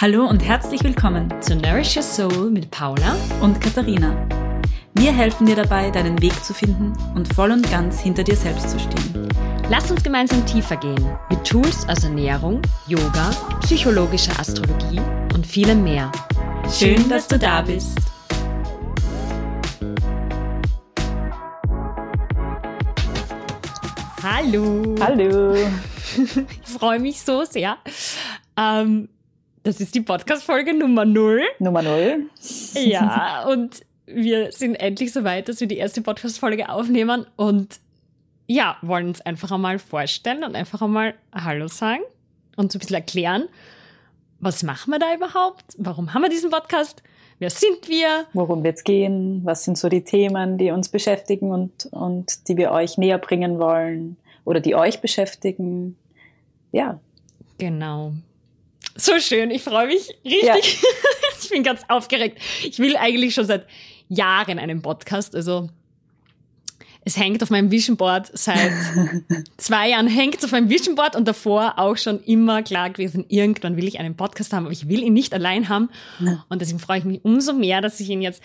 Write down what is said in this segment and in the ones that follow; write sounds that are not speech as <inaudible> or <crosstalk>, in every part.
Hallo und herzlich willkommen zu Nourish Your Soul mit Paula und Katharina. Wir helfen dir dabei, deinen Weg zu finden und voll und ganz hinter dir selbst zu stehen. Lass uns gemeinsam tiefer gehen mit Tools aus Ernährung, Yoga, psychologischer Astrologie und vielem mehr. Schön, dass du da bist. Hallo. Hallo. <laughs> Ich freue mich so sehr. Ähm, das ist die Podcast-Folge Nummer 0. Nummer 0. Ja, und wir sind endlich so weit, dass wir die erste Podcast-Folge aufnehmen und ja, wollen uns einfach einmal vorstellen und einfach einmal Hallo sagen und so ein bisschen erklären, was machen wir da überhaupt? Warum haben wir diesen Podcast? Wer sind wir? Worum wird es gehen? Was sind so die Themen, die uns beschäftigen und, und die wir euch näher bringen wollen oder die euch beschäftigen? Ja. Genau. So schön, ich freue mich richtig. Ja. <laughs> ich bin ganz aufgeregt. Ich will eigentlich schon seit Jahren einen Podcast. Also es hängt auf meinem Vision Board seit <laughs> zwei Jahren hängt es auf meinem Vision Board und davor auch schon immer klar gewesen, irgendwann will ich einen Podcast haben, aber ich will ihn nicht allein haben. Und deswegen freue ich mich umso mehr, dass ich ihn jetzt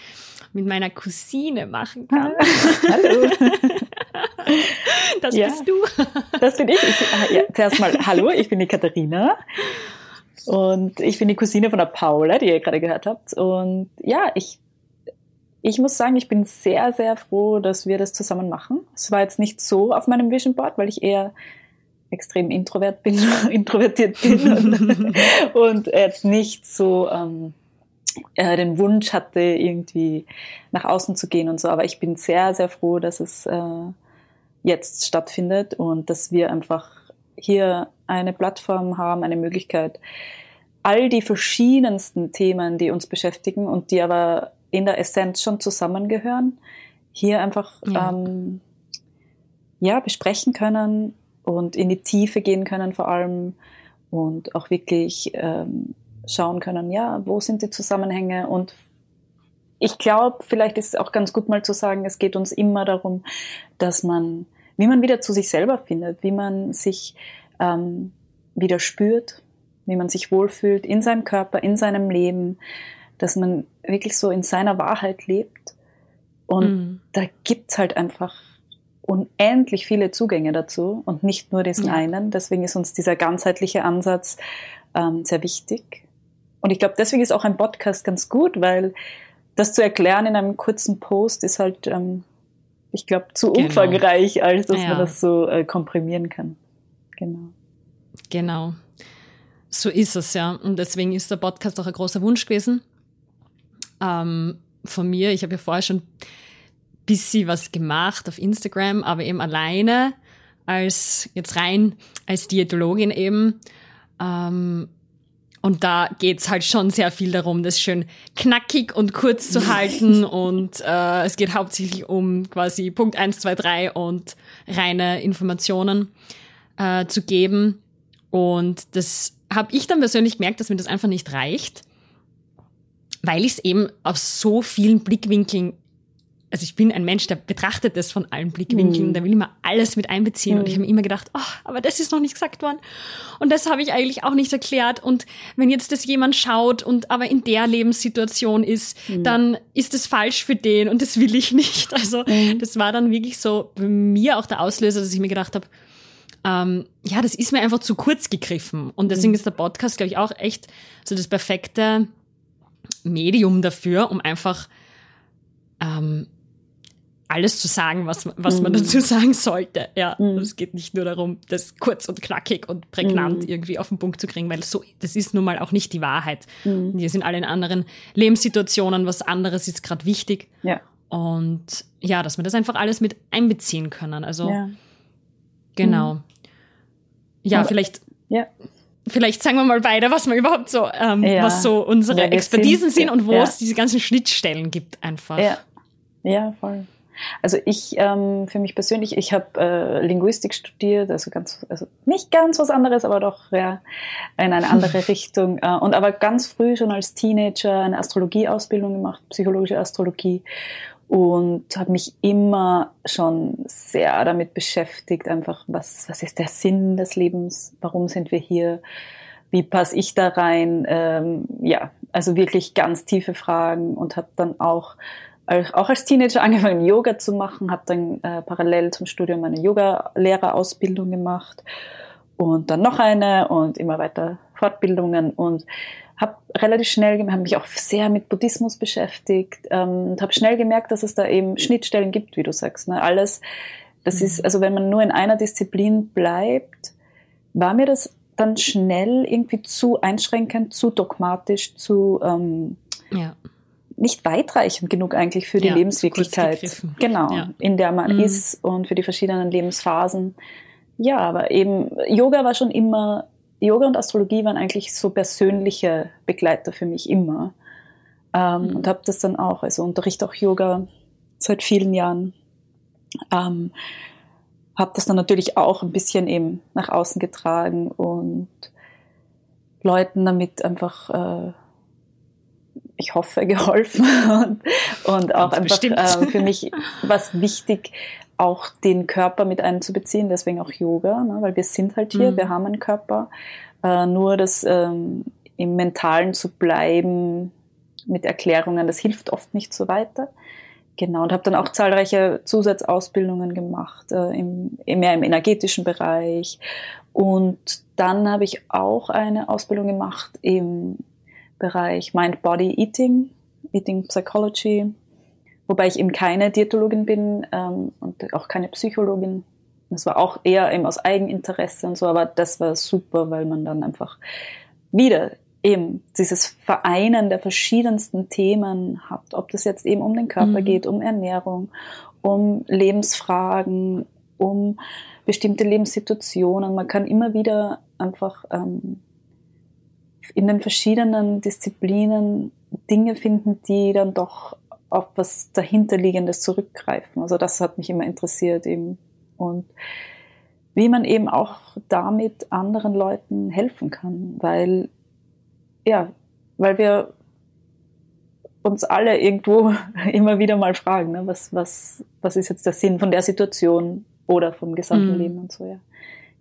mit meiner Cousine machen kann. Hallo. <laughs> Das ja, bist du. Das bin ich. ich ja, zuerst mal, hallo, ich bin die Katharina. Und ich bin die Cousine von der Paula, die ihr gerade gehört habt. Und ja, ich, ich muss sagen, ich bin sehr, sehr froh, dass wir das zusammen machen. Es war jetzt nicht so auf meinem Vision Board, weil ich eher extrem introvert bin, <laughs> introvertiert bin und, <laughs> und jetzt nicht so ähm, äh, den Wunsch hatte, irgendwie nach außen zu gehen und so. Aber ich bin sehr, sehr froh, dass es äh, jetzt stattfindet und dass wir einfach hier eine Plattform haben, eine Möglichkeit, all die verschiedensten Themen, die uns beschäftigen und die aber in der Essenz schon zusammengehören, hier einfach ja, ähm, ja besprechen können und in die Tiefe gehen können vor allem und auch wirklich ähm, schauen können, ja, wo sind die Zusammenhänge? Und ich glaube, vielleicht ist es auch ganz gut mal zu sagen, es geht uns immer darum, dass man wie man wieder zu sich selber findet, wie man sich ähm, wieder spürt, wie man sich wohlfühlt in seinem Körper, in seinem Leben, dass man wirklich so in seiner Wahrheit lebt. Und mhm. da gibt's halt einfach unendlich viele Zugänge dazu und nicht nur diesen ja. einen. Deswegen ist uns dieser ganzheitliche Ansatz ähm, sehr wichtig. Und ich glaube, deswegen ist auch ein Podcast ganz gut, weil das zu erklären in einem kurzen Post ist halt ähm, ich glaube, zu genau. umfangreich, als dass ja. man das so äh, komprimieren kann. Genau. Genau. So ist es, ja. Und deswegen ist der Podcast auch ein großer Wunsch gewesen. Ähm, von mir, ich habe ja vorher schon ein bisschen was gemacht auf Instagram, aber eben alleine als jetzt rein als Diätologin eben. Ähm, und da geht's halt schon sehr viel darum, das schön knackig und kurz zu halten. <laughs> und äh, es geht hauptsächlich um quasi Punkt eins, zwei, drei und reine Informationen äh, zu geben. Und das habe ich dann persönlich gemerkt, dass mir das einfach nicht reicht, weil ich es eben aus so vielen Blickwinkeln also ich bin ein Mensch, der betrachtet das von allen Blickwinkeln, mhm. der will immer alles mit einbeziehen. Mhm. Und ich habe mir immer gedacht, oh, aber das ist noch nicht gesagt worden. Und das habe ich eigentlich auch nicht erklärt. Und wenn jetzt das jemand schaut und aber in der Lebenssituation ist, mhm. dann ist es falsch für den und das will ich nicht. <laughs> Also mhm. das war dann wirklich so bei mir auch der Auslöser, dass ich mir gedacht habe, ähm, ja, das ist mir einfach zu kurz gegriffen. Und deswegen mhm. ist der Podcast, glaube ich, auch echt so das perfekte Medium dafür, um einfach ähm, alles zu sagen, was, was man mhm. dazu sagen sollte. Ja, mm. es geht nicht nur darum, das kurz und knackig und prägnant mm. irgendwie auf den Punkt zu kriegen, weil so, das ist nun mal auch nicht die Wahrheit. Mm. Wir sind alle in anderen Lebenssituationen, was anderes ist gerade wichtig. Ja. Und ja, dass wir das einfach alles mit einbeziehen können. Also, ja. genau. Ja, Aber, vielleicht. Ja. Vielleicht sagen wir mal beide, was wir überhaupt so, ähm, ja. was so unsere Expertisen sind, sind und wo es diese ganzen Schnittstellen gibt einfach. Ja, ja voll. Also ich, ähm, für mich persönlich, ich habe äh, Linguistik studiert, also ganz, also nicht ganz was anderes, aber doch ja in eine <laughs> andere Richtung. Äh, und aber ganz früh schon als Teenager eine Astrologieausbildung gemacht, psychologische Astrologie und habe mich immer schon sehr damit beschäftigt, einfach was was ist der Sinn des Lebens, warum sind wir hier, wie passe ich da rein? Ähm, ja, also wirklich ganz tiefe Fragen und habe dann auch auch als Teenager angefangen, <laughs> Yoga zu machen, habe dann äh, parallel zum Studium eine Yoga-Lehrerausbildung gemacht. Und dann noch eine und immer weiter Fortbildungen und habe relativ schnell, habe mich auch sehr mit Buddhismus beschäftigt ähm, und habe schnell gemerkt, dass es da eben Schnittstellen gibt, wie du sagst. Ne? Alles, das mhm. ist, also wenn man nur in einer Disziplin bleibt, war mir das dann schnell irgendwie zu einschränkend, zu dogmatisch, zu ähm, ja nicht weitreichend genug eigentlich für die ja, Lebenswirklichkeit, genau, ja. in der man mhm. ist und für die verschiedenen Lebensphasen. Ja, aber eben Yoga war schon immer, Yoga und Astrologie waren eigentlich so persönliche Begleiter für mich immer. Ähm, mhm. Und habe das dann auch, also unterrichte auch Yoga seit vielen Jahren. Ähm, habe das dann natürlich auch ein bisschen eben nach außen getragen und Leuten damit einfach äh, ich hoffe, <laughs> geholfen und, und auch Ganz einfach äh, für mich was wichtig, auch den Körper mit einzubeziehen, deswegen auch Yoga, ne, weil wir sind halt hier, mhm. wir haben einen Körper, äh, nur das ähm, im Mentalen zu bleiben mit Erklärungen, das hilft oft nicht so weiter. Genau, und habe dann auch zahlreiche Zusatzausbildungen gemacht, äh, im, mehr im energetischen Bereich. Und dann habe ich auch eine Ausbildung gemacht im Bereich Mind-Body-Eating, Eating Psychology, wobei ich eben keine Diätologin bin ähm, und auch keine Psychologin. Das war auch eher eben aus Eigeninteresse und so, aber das war super, weil man dann einfach wieder eben dieses Vereinen der verschiedensten Themen hat, ob das jetzt eben um den Körper mhm. geht, um Ernährung, um Lebensfragen, um bestimmte Lebenssituationen. Man kann immer wieder einfach ähm, in den verschiedenen Disziplinen Dinge finden, die dann doch auf was dahinterliegendes zurückgreifen. Also das hat mich immer interessiert eben. Und wie man eben auch damit anderen Leuten helfen kann, weil, ja, weil wir uns alle irgendwo <laughs> immer wieder mal fragen, ne, was, was, was ist jetzt der Sinn von der Situation oder vom gesamten mhm. Leben und so, ja.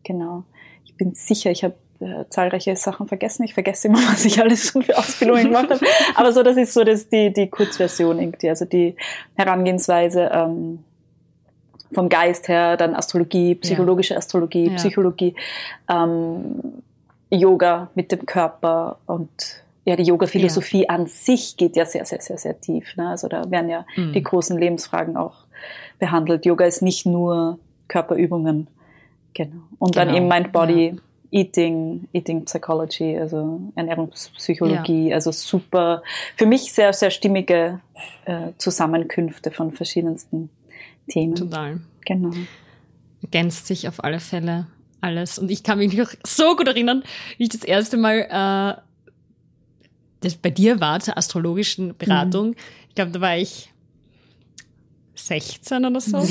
Genau. Ich bin sicher, ich habe äh, zahlreiche Sachen vergessen. Ich vergesse immer, <laughs> was ich alles schon für Ausbildungen gemacht habe. Aber so, das ist so das, die, die Kurzversion irgendwie, also die Herangehensweise ähm, vom Geist her, dann Astrologie, psychologische Astrologie, ja. Psychologie, ähm, Yoga mit dem Körper und ja, die Yoga-Philosophie ja. an sich geht ja sehr, sehr, sehr, sehr tief. Ne? Also da werden ja mhm. die großen Lebensfragen auch behandelt. Yoga ist nicht nur Körperübungen. Genau. Und genau. dann eben Mind-Body. Eating, Eating Psychology, also Ernährungspsychologie, ja. also super, für mich sehr, sehr stimmige äh, Zusammenkünfte von verschiedensten Themen. Total. Genau. Ergänzt sich auf alle Fälle alles. Und ich kann mich noch so gut erinnern, wie ich das erste Mal äh, das bei dir war zur astrologischen Beratung. Mhm. Ich glaube, da war ich 16 oder so. <laughs>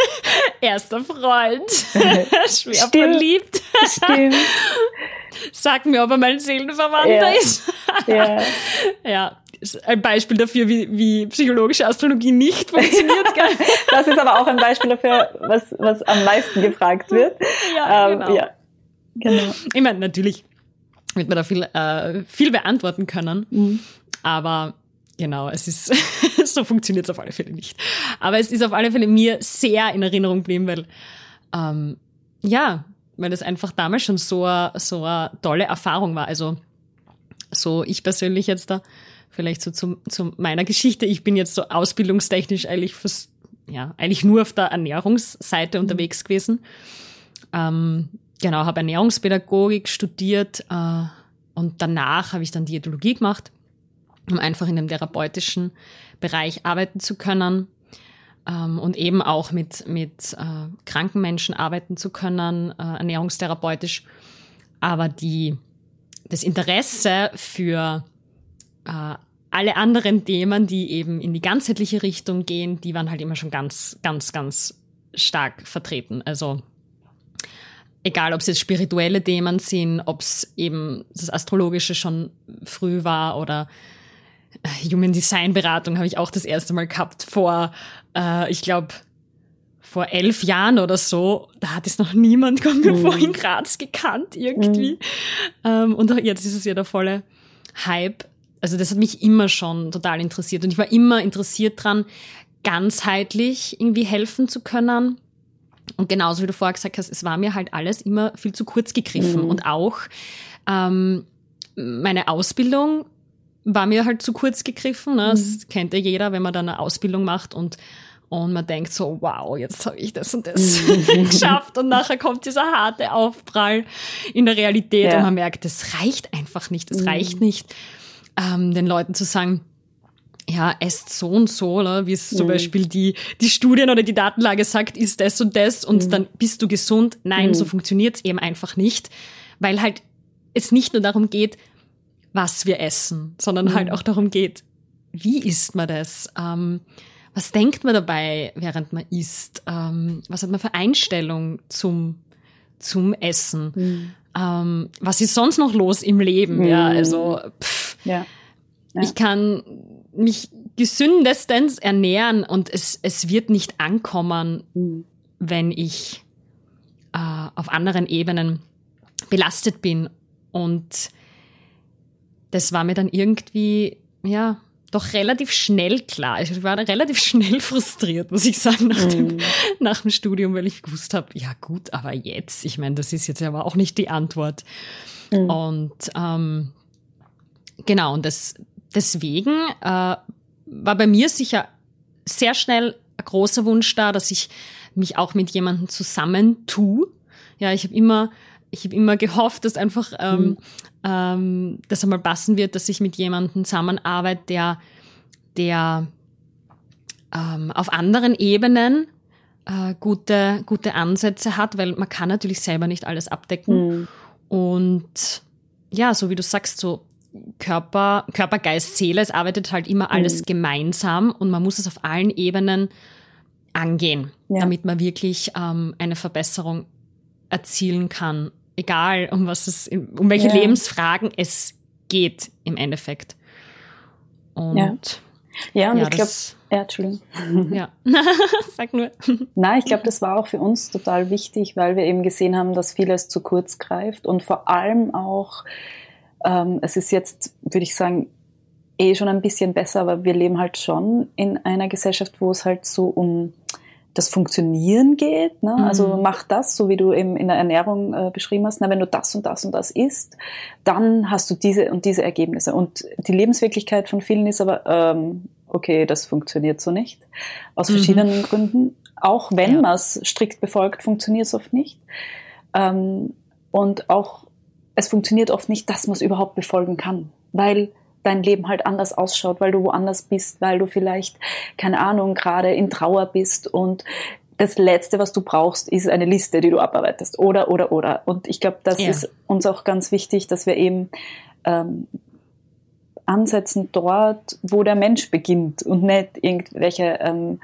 <laughs> Erster Freund. <laughs> Schwer Stimmt. verliebt. Stimmt. Sag mir, ob er mein Seelenverwandter ja. ist. ja. ja. Ein Beispiel dafür, wie, wie psychologische Astrologie nicht funktioniert. das ist aber auch ein Beispiel dafür, was, was am meisten gefragt wird. Ja, ähm, genau. Ja. genau. Ich meine, natürlich wird man da viel, äh, viel beantworten können. Mhm. Aber Genau, es ist, <laughs> so funktioniert es auf alle Fälle nicht. Aber es ist auf alle Fälle mir sehr in Erinnerung geblieben, weil, ähm, ja, weil das einfach damals schon so, a, so eine tolle Erfahrung war. Also, so ich persönlich jetzt da, vielleicht so zu, zu meiner Geschichte. Ich bin jetzt so ausbildungstechnisch eigentlich fast, ja, eigentlich nur auf der Ernährungsseite mhm. unterwegs gewesen. Ähm, genau, habe Ernährungspädagogik studiert äh, und danach habe ich dann Diätologie gemacht um einfach in dem therapeutischen Bereich arbeiten zu können ähm, und eben auch mit, mit äh, kranken Menschen arbeiten zu können, äh, ernährungstherapeutisch. Aber die, das Interesse für äh, alle anderen Themen, die eben in die ganzheitliche Richtung gehen, die waren halt immer schon ganz, ganz, ganz stark vertreten. Also egal, ob es jetzt spirituelle Themen sind, ob es eben das Astrologische schon früh war oder Human Design Beratung habe ich auch das erste Mal gehabt vor, äh, ich glaube, vor elf Jahren oder so, da hat es noch niemand, <laughs> kommt mir Mhm. vor, in Graz gekannt irgendwie. Ähm, und auch jetzt ist es ja der volle Hype. Also das hat mich immer schon total interessiert. Und ich war immer interessiert dran, ganzheitlich irgendwie helfen zu können. Und genauso wie du vorher gesagt hast, es war mir halt alles immer viel zu kurz gegriffen. Mhm. Und auch ähm, meine Ausbildung war mir halt zu kurz gegriffen. Ne? Das kennt ja jeder, wenn man dann eine Ausbildung macht und und man denkt so, wow, jetzt habe ich das und das <laughs> geschafft. Und nachher kommt dieser harte Aufprall in der Realität Ja. und man merkt, das reicht einfach nicht. Es Mhm. reicht nicht, ähm, den Leuten zu sagen, ja, esst so und so, oder? wie es zum Mhm. Beispiel die, die Studien oder die Datenlage sagt, ist das und das und dann bist du gesund. Nein, Mhm. so funktioniert's eben einfach nicht, weil halt es nicht nur darum geht, was wir essen, sondern Mhm. halt auch darum geht, wie isst man das? Ähm, was denkt man dabei, während man isst? Ähm, was hat man für Einstellung zum, zum Essen? Mhm. Ähm, was ist sonst noch los im Leben? Ja, Mhm. also pff, Ja. Ja. ich kann mich gesündestens ernähren und es, es wird nicht ankommen, Mhm. wenn ich äh, auf anderen Ebenen belastet bin. Und das war mir dann irgendwie, ja, doch relativ schnell klar. Ich war dann relativ schnell frustriert, muss ich sagen, nach, dem, Mhm. nach dem Studium, weil ich gewusst habe, ja gut, aber jetzt, ich meine, das ist jetzt aber auch nicht die Antwort. Mhm. Und ähm, genau, und das, deswegen äh, war bei mir sicher sehr schnell ein großer Wunsch da, dass ich mich auch mit jemandem zusammentue. Ja, ich habe immer, ich habe immer gehofft, dass einfach ähm, ähm, das einmal passen wird, dass ich mit jemandem zusammenarbeite, der, der ähm, auf anderen Ebenen äh, gute, gute Ansätze hat, weil man kann natürlich selber nicht alles abdecken. Mhm. Und ja, so wie du sagst, so Körper, Körper, Geist, Seele, es arbeitet halt immer alles Mhm. gemeinsam und man muss es auf allen Ebenen angehen, Ja. damit man wirklich ähm, eine Verbesserung erzielen kann. Egal, um was es, um welche Ja. Lebensfragen es geht im Endeffekt. Und Ja. Ja, und ja, ich glaube, das, ja, Entschuldigung. ja. <laughs> sag nur. Nein, ich glaube, das war auch für uns total wichtig, weil wir eben gesehen haben, dass vieles zu kurz greift und vor allem auch, ähm, es ist jetzt, würde ich sagen, eh schon ein bisschen besser, aber wir leben halt schon in einer Gesellschaft, wo es halt so um das Funktionieren geht. Ne? Mhm. Also mach das, so wie du eben in der Ernährung äh, beschrieben hast. Na, wenn du das und das und das isst, dann hast du diese und diese Ergebnisse. Und die Lebenswirklichkeit von vielen ist aber, ähm, okay, das funktioniert so nicht. Aus Mhm. verschiedenen Gründen. Auch wenn Ja. man es strikt befolgt, funktioniert es oft nicht. Ähm, und auch, es funktioniert oft nicht, dass man es überhaupt befolgen kann. Weil dein Leben halt anders ausschaut, weil du woanders bist, weil du vielleicht, keine Ahnung, gerade in Trauer bist und das Letzte, was du brauchst, ist eine Liste, die du abarbeitest. Oder, oder, oder. Und ich glaube, das Ja. ist uns auch ganz wichtig, dass wir eben ähm, ansetzen dort, wo der Mensch beginnt und nicht irgendwelche ähm,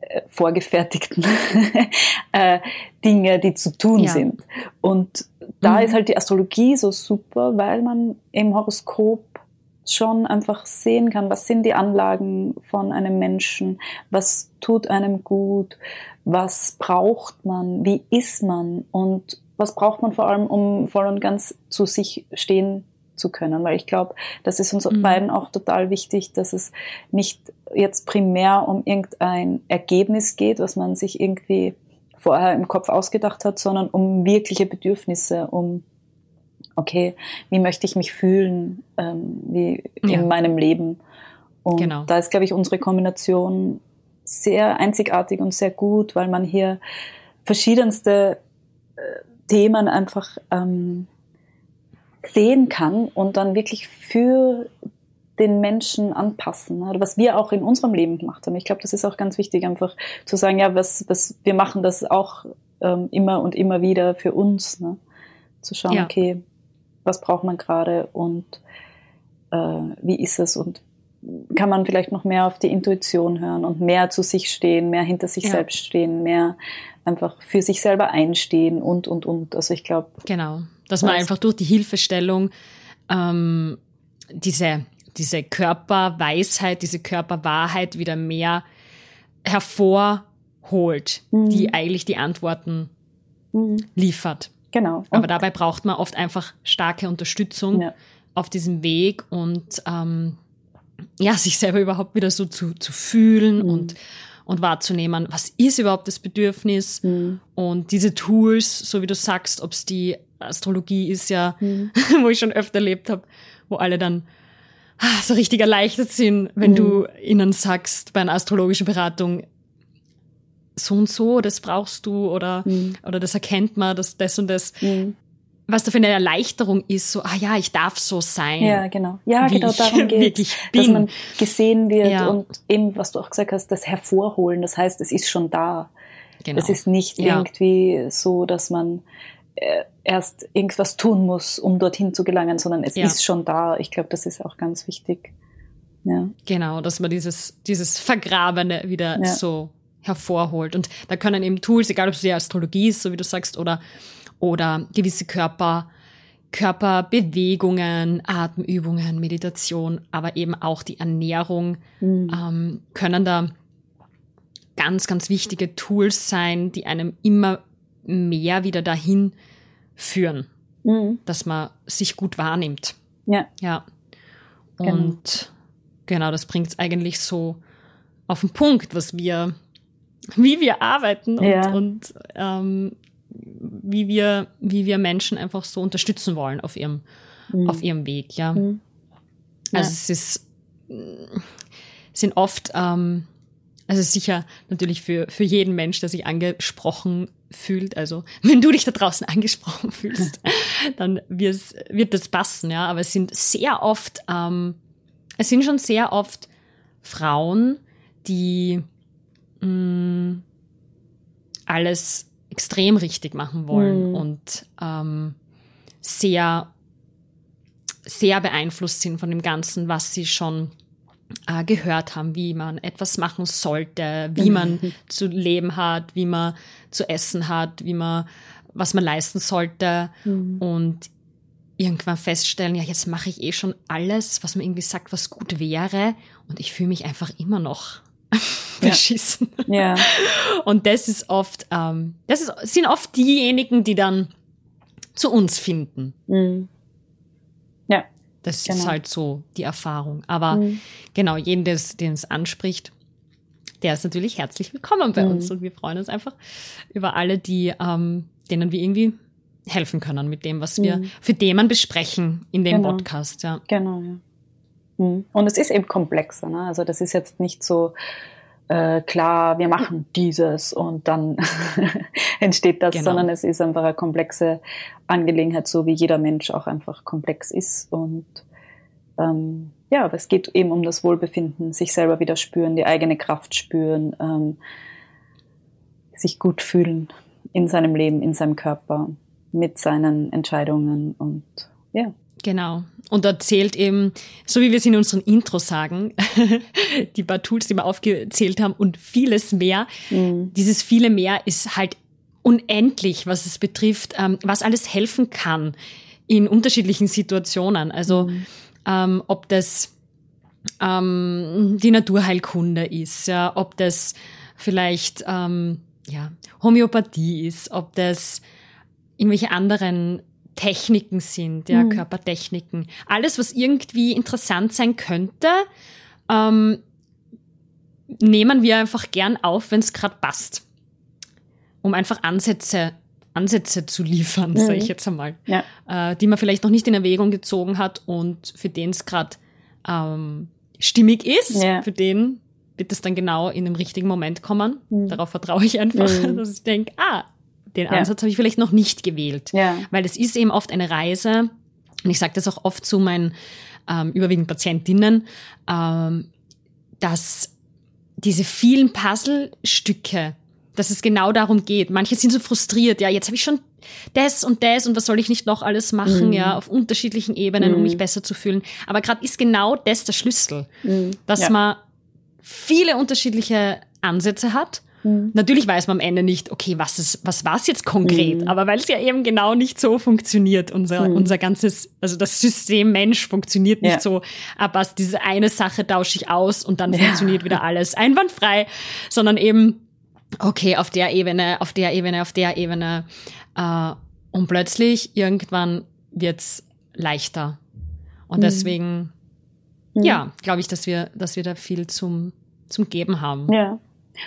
äh, vorgefertigten <laughs> äh, Dinge, die zu tun Ja. sind. Und da Mhm. ist halt die Astrologie so super, weil man im Horoskop schon einfach sehen kann, was sind die Anlagen von einem Menschen, was tut einem gut, was braucht man, wie ist man und was braucht man vor allem, um voll und ganz zu sich stehen zu können. Weil ich glaube, das ist uns Mhm. beiden auch total wichtig, dass es nicht jetzt primär um irgendein Ergebnis geht, was man sich irgendwie vorher im Kopf ausgedacht hat, sondern um wirkliche Bedürfnisse, um okay, wie möchte ich mich fühlen, ähm, wie Ja. in meinem Leben. Und Genau. da ist, glaube ich, unsere Kombination sehr einzigartig und sehr gut, weil man hier verschiedenste äh, Themen einfach ähm, sehen kann und dann wirklich für den Menschen anpassen. Oder was wir auch in unserem Leben gemacht haben. Ich glaube, das ist auch ganz wichtig, einfach zu sagen, ja, was, was wir machen das auch ähm, immer und immer wieder für uns. Ne? Zu schauen, Ja. okay, was braucht man gerade und äh, wie ist es und kann man vielleicht noch mehr auf die Intuition hören und mehr zu sich stehen, mehr hinter sich Ja. selbst stehen, mehr einfach für sich selber einstehen und, und, und. Also ich glaube, Genau. Dass man einfach durch die Hilfestellung ähm, diese, diese Körperweisheit, diese Körperwahrheit wieder mehr hervorholt holt, mhm. die eigentlich die Antworten mhm. liefert. Genau. Aber dabei braucht man oft einfach starke Unterstützung ja. auf diesem Weg und ähm, ja, sich selber überhaupt wieder so zu, zu fühlen mhm. und, und wahrzunehmen, was ist überhaupt das Bedürfnis mhm. und diese Tools, so wie du sagst, ob es die Astrologie ist ja, mhm. <laughs> wo ich schon öfter erlebt habe, wo alle dann ah, so richtig erleichtert sind, wenn mhm. du ihnen sagst bei einer astrologischen Beratung, so und so, das brauchst du oder, mhm. oder das erkennt man, dass das und das. Mhm. Was da für eine Erleichterung ist, so, ah ja, ich darf so sein. Ja, genau. Ja, genau darum <laughs> geht es. Dass man gesehen wird ja. und eben, was du auch gesagt hast, das Hervorholen. Das heißt, es ist schon da. Genau. Es ist nicht ja. irgendwie so, dass man äh, erst irgendwas tun muss, um dorthin zu gelangen, sondern es ja. ist schon da. Ich glaube, das ist auch ganz wichtig. Ja. Genau, dass man dieses, dieses Vergrabene wieder ja. so hervorholt. Und da können eben Tools, egal ob es die Astrologie ist, so wie du sagst, oder, oder gewisse Körper, Körperbewegungen, Atemübungen, Meditation, aber eben auch die Ernährung mhm. ähm, können da ganz, ganz wichtige Tools sein, die einem immer mehr wieder dahin führen, mhm. dass man sich gut wahrnimmt. Ja. Ja. Genau. Und genau, genau das bringt es eigentlich so auf den Punkt, was wir wie wir arbeiten und, ja. und ähm, wie wir, wie wir Menschen einfach so unterstützen wollen auf ihrem, mhm. auf ihrem Weg, ja. Mhm. ja. Also es ist, sind oft, ähm, also sicher natürlich für, für jeden Mensch, der sich angesprochen fühlt, also <laughs> wenn du dich da draußen angesprochen <laughs> fühlst, dann wird das passen, ja. Aber es sind sehr oft, ähm, es sind schon sehr oft Frauen, die mh, mm, alles extrem richtig machen wollen mhm. und ähm, sehr, sehr beeinflusst sind von dem Ganzen, was sie schon äh, gehört haben, wie man etwas machen sollte, wie man <laughs> zu leben hat, wie man zu essen hat, wie man, was man leisten sollte mhm. und irgendwann feststellen, ja, jetzt mache ich eh schon alles, was man irgendwie sagt, was gut wäre und ich fühle mich einfach immer noch beschissen. Ja. Und das ist oft, ähm, das ist, sind oft diejenigen, die dann zu uns finden. Mhm. Ja. Das genau. ist halt so die Erfahrung. Aber mhm. genau, jeden, den es anspricht, der ist natürlich herzlich willkommen bei mhm. uns. Und wir freuen uns einfach über alle, die, ähm, denen wir irgendwie helfen können mit dem, was wir mhm. für Themen besprechen in dem genau. Podcast. Ja. Genau, ja. Mhm. Und es ist eben komplexer. Ne? Also das ist jetzt nicht so äh, klar, wir machen <laughs> dieses und dann <laughs> entsteht das, genau. sondern es ist einfach eine komplexe Angelegenheit, so wie jeder Mensch auch einfach komplex ist. Und ähm, ja, es geht eben um das Wohlbefinden, sich selber wieder spüren, die eigene Kraft spüren, ähm, sich gut fühlen in seinem Leben, in seinem Körper, mit seinen Entscheidungen und ja. Genau. Und da zählt eben, so wie wir es in unseren Intros sagen, <laughs> die paar Tools, die wir aufgezählt haben und vieles mehr. Mhm. Dieses viele mehr ist halt unendlich, was es betrifft, ähm, was alles helfen kann in unterschiedlichen Situationen. Also mhm. ähm, ob das ähm, die Naturheilkunde ist, ja, ob das vielleicht ähm, ja, Homöopathie ist, ob das irgendwelche anderen Techniken sind, ja, mhm. Körpertechniken. Alles, was irgendwie interessant sein könnte, ähm, nehmen wir einfach gern auf, wenn es gerade passt. Um einfach Ansätze, Ansätze zu liefern, mhm. sage ich jetzt einmal. Ja. Äh, die man vielleicht noch nicht in Erwägung gezogen hat und für den es gerade ähm, stimmig ist, ja. für den wird es dann genau in dem richtigen Moment kommen. Mhm. Darauf vertraue ich einfach, mhm. <laughs> dass ich denke, ah, den Ansatz ja. habe ich vielleicht noch nicht gewählt. Ja. Weil es ist eben oft eine Reise, und ich sage das auch oft zu meinen ähm, überwiegend Patientinnen, ähm, dass diese vielen Puzzlestücke, dass es genau darum geht. Manche sind so frustriert, ja, jetzt habe ich schon das und das und was soll ich nicht noch alles machen, mhm. ja, auf unterschiedlichen Ebenen, mhm. um mich besser zu fühlen. Aber gerade ist genau das der Schlüssel, mhm. dass ja. man viele unterschiedliche Ansätze hat Mhm. Natürlich weiß man am Ende nicht, okay, was ist, was war es jetzt konkret? Mhm. Aber weil es ja eben genau nicht so funktioniert, unser, mhm. unser ganzes, also das System Mensch funktioniert nicht ja. so, aber diese eine Sache tausche ich aus und dann ja. funktioniert wieder alles einwandfrei, sondern eben okay, auf der Ebene, auf der Ebene, auf der Ebene. Äh, und plötzlich irgendwann wird's leichter. Und mhm. deswegen, mhm. ja, glaube ich, dass wir, dass wir da viel zum, zum Geben haben. Ja.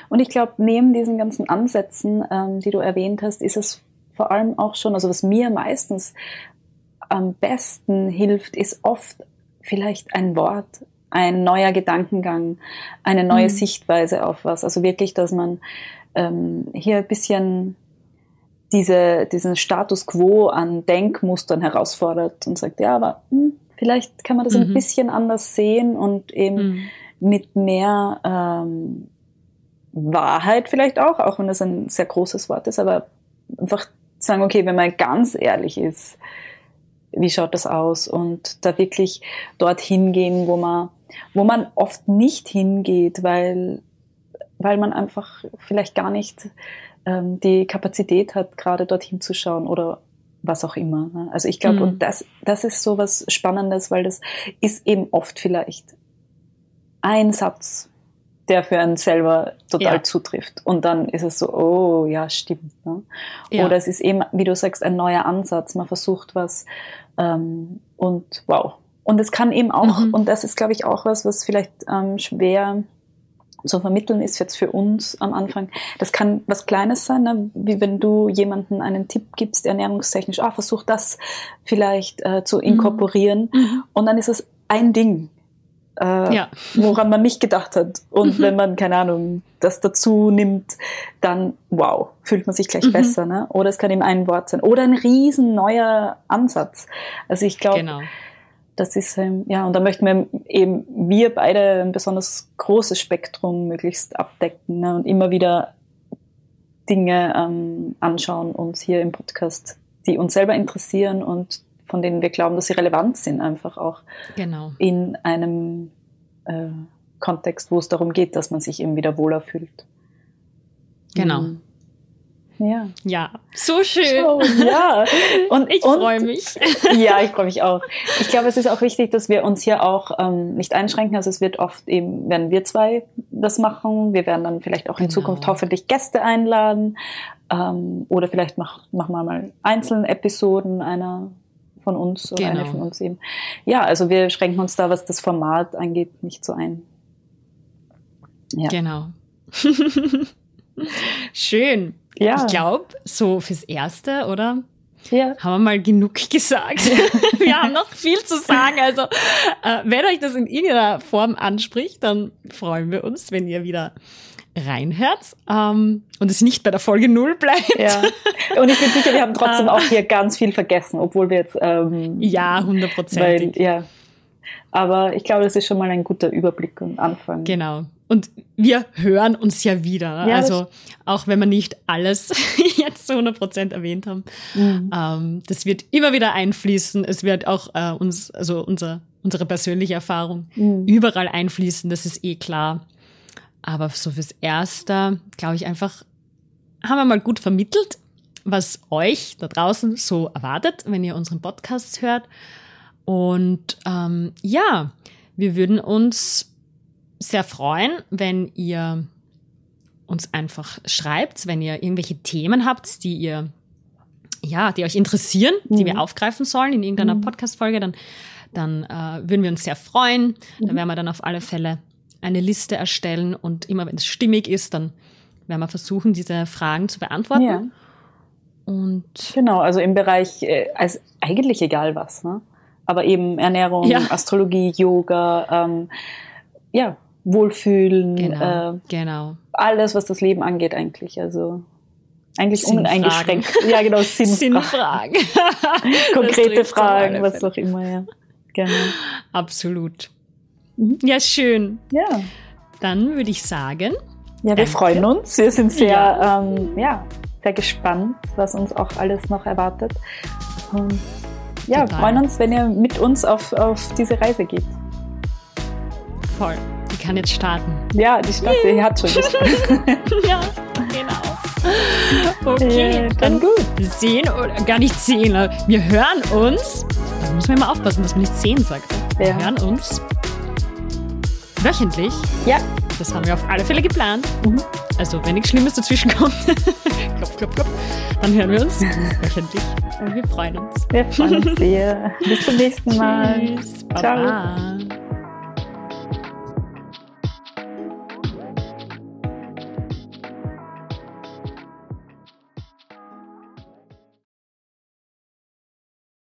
Und ich glaube, neben diesen ganzen Ansätzen, ähm, die du erwähnt hast, ist es vor allem auch schon, also was mir meistens am besten hilft, ist oft vielleicht ein Wort, ein neuer Gedankengang, eine neue mhm. Sichtweise auf was. Also wirklich, dass man ähm, hier ein bisschen diese, diesen Status quo an Denkmustern herausfordert und sagt, ja, aber hm, vielleicht kann man das mhm. ein bisschen anders sehen und eben mhm. mit mehr ähm, Wahrheit vielleicht auch, auch wenn das ein sehr großes Wort ist, aber einfach sagen, okay, wenn man ganz ehrlich ist, wie schaut das aus? Und da wirklich dorthin gehen, wo man, wo man oft nicht hingeht, weil, weil man einfach vielleicht gar nicht ähm, die Kapazität hat, gerade dorthin zu schauen oder was auch immer. Ne? Also ich glaube, mhm. und das, das ist so was Spannendes, weil das ist eben oft vielleicht ein Satz, der für einen selber total ja. zutrifft. Und dann ist es so, oh ja, stimmt. Ne? Ja. Oder es ist eben, wie du sagst, ein neuer Ansatz. Man versucht was ähm, und wow. Und es kann eben auch, mhm. und das ist, glaube ich, auch was, was vielleicht ähm, schwer zu vermitteln ist jetzt für uns am Anfang. Das kann was Kleines sein, ne? wie wenn du jemanden einen Tipp gibst, ernährungstechnisch, ah, versuch das vielleicht äh, zu mhm. inkorporieren. Mhm. Und dann ist es ein Ding äh, ja. woran man nicht gedacht hat. Und mhm. wenn man, keine Ahnung, das dazu nimmt, dann wow, fühlt man sich gleich mhm. besser. Ne? Oder es kann eben ein Wort sein. Oder ein riesen neuer Ansatz. Also ich glaube, genau. das ist, ähm, ja, und da möchten wir eben, wir beide ein besonders großes Spektrum möglichst abdecken ne? und immer wieder Dinge ähm, anschauen, uns hier im Podcast, die uns selber interessieren und von denen wir glauben, dass sie relevant sind, einfach auch genau. in einem äh, Kontext, wo es darum geht, dass man sich eben wieder wohler fühlt. Genau. Mhm. Ja. Ja, so schön. Oh, ja. <laughs> Und ich freue mich. <laughs> Ja, ich freue mich auch. Ich glaube, es ist auch wichtig, dass wir uns hier auch ähm, nicht einschränken. Also es wird oft eben, werden wir zwei das machen. Wir werden dann vielleicht auch in genau. Zukunft hoffentlich Gäste einladen. Ähm, oder vielleicht mach, machen wir mal einzelne Episoden einer von uns oder genau. eine von uns eben. Ja, also wir schränken uns da, was das Format angeht, nicht so ein. Ja. Genau. <laughs> Schön. Ja. Ich glaube, so fürs Erste, oder? Ja. Haben wir mal genug <laughs> gesagt. wir haben noch viel zu sagen. Also, äh, wenn euch das in irgendeiner Form anspricht, dann freuen wir uns, wenn ihr wieder reinhört ähm, und es nicht bei der Folge null bleibt. Ja. Und ich bin sicher, wir haben trotzdem <laughs> auch hier ganz viel vergessen, obwohl wir jetzt ähm, ja hundertprozentig. Ja, aber ich glaube, das ist schon mal ein guter Überblick und Anfang. Genau. Und wir hören uns ja wieder. Ja, also auch wenn wir nicht alles <laughs> jetzt zu 100 Prozent erwähnt haben, mhm. ähm, das wird immer wieder einfließen. Es wird auch äh, uns, also unser, unsere persönliche Erfahrung mhm. überall einfließen. Das ist eh klar. Aber so fürs Erste, glaube ich, einfach haben wir mal gut vermittelt, was euch da draußen so erwartet, wenn ihr unseren Podcast hört. Und ähm, ja, wir würden uns sehr freuen, wenn ihr uns einfach schreibt, wenn ihr irgendwelche Themen habt, die ihr ja, die euch interessieren, die wir mhm. aufgreifen sollen in irgendeiner mhm. Podcast-Folge, dann, dann äh, würden wir uns sehr freuen. Mhm. Da werden wir dann auf alle Fälle eine Liste erstellen und immer wenn es stimmig ist, dann werden wir versuchen, diese Fragen zu beantworten. Ja. Und genau, also im Bereich, äh, also eigentlich egal was, ne? aber eben Ernährung, ja. Astrologie, Yoga, ähm, ja, Wohlfühlen, genau, äh, genau. alles, was das Leben angeht eigentlich. Also eigentlich uneingeschränkt. Ja, genau, <laughs> Sinnfragen. Sinnfragen. <laughs> Konkrete Fragen, was auch immer, ja. Genau. Absolut. Mhm. Ja, schön. Ja. Dann würde ich sagen. Ja, wir danke. freuen uns. Wir sind sehr, ja. Ähm, ja, sehr gespannt, was uns auch alles noch erwartet. Und ja, Total. freuen uns, wenn ihr mit uns auf, auf diese Reise geht. Voll. Die kann jetzt starten. Ja, die startet, die hat schon gestartet. <laughs> ja, genau. Okay, ja, dann gut. Sehen oder gar nicht sehen. Wir hören uns. Da müssen wir mal aufpassen, dass man nicht sehen sagt. Wir ja. hören uns wöchentlich. Ja. Das haben wir auf alle Fälle geplant. Mhm. also wenn nichts Schlimmes dazwischen kommt, <laughs> klopf, klopf, klopf, dann hören wir uns wöchentlich. <laughs> Wir freuen uns. Wir freuen uns sehr. Bis zum nächsten Mal. Tschüss. Baba. Ciao.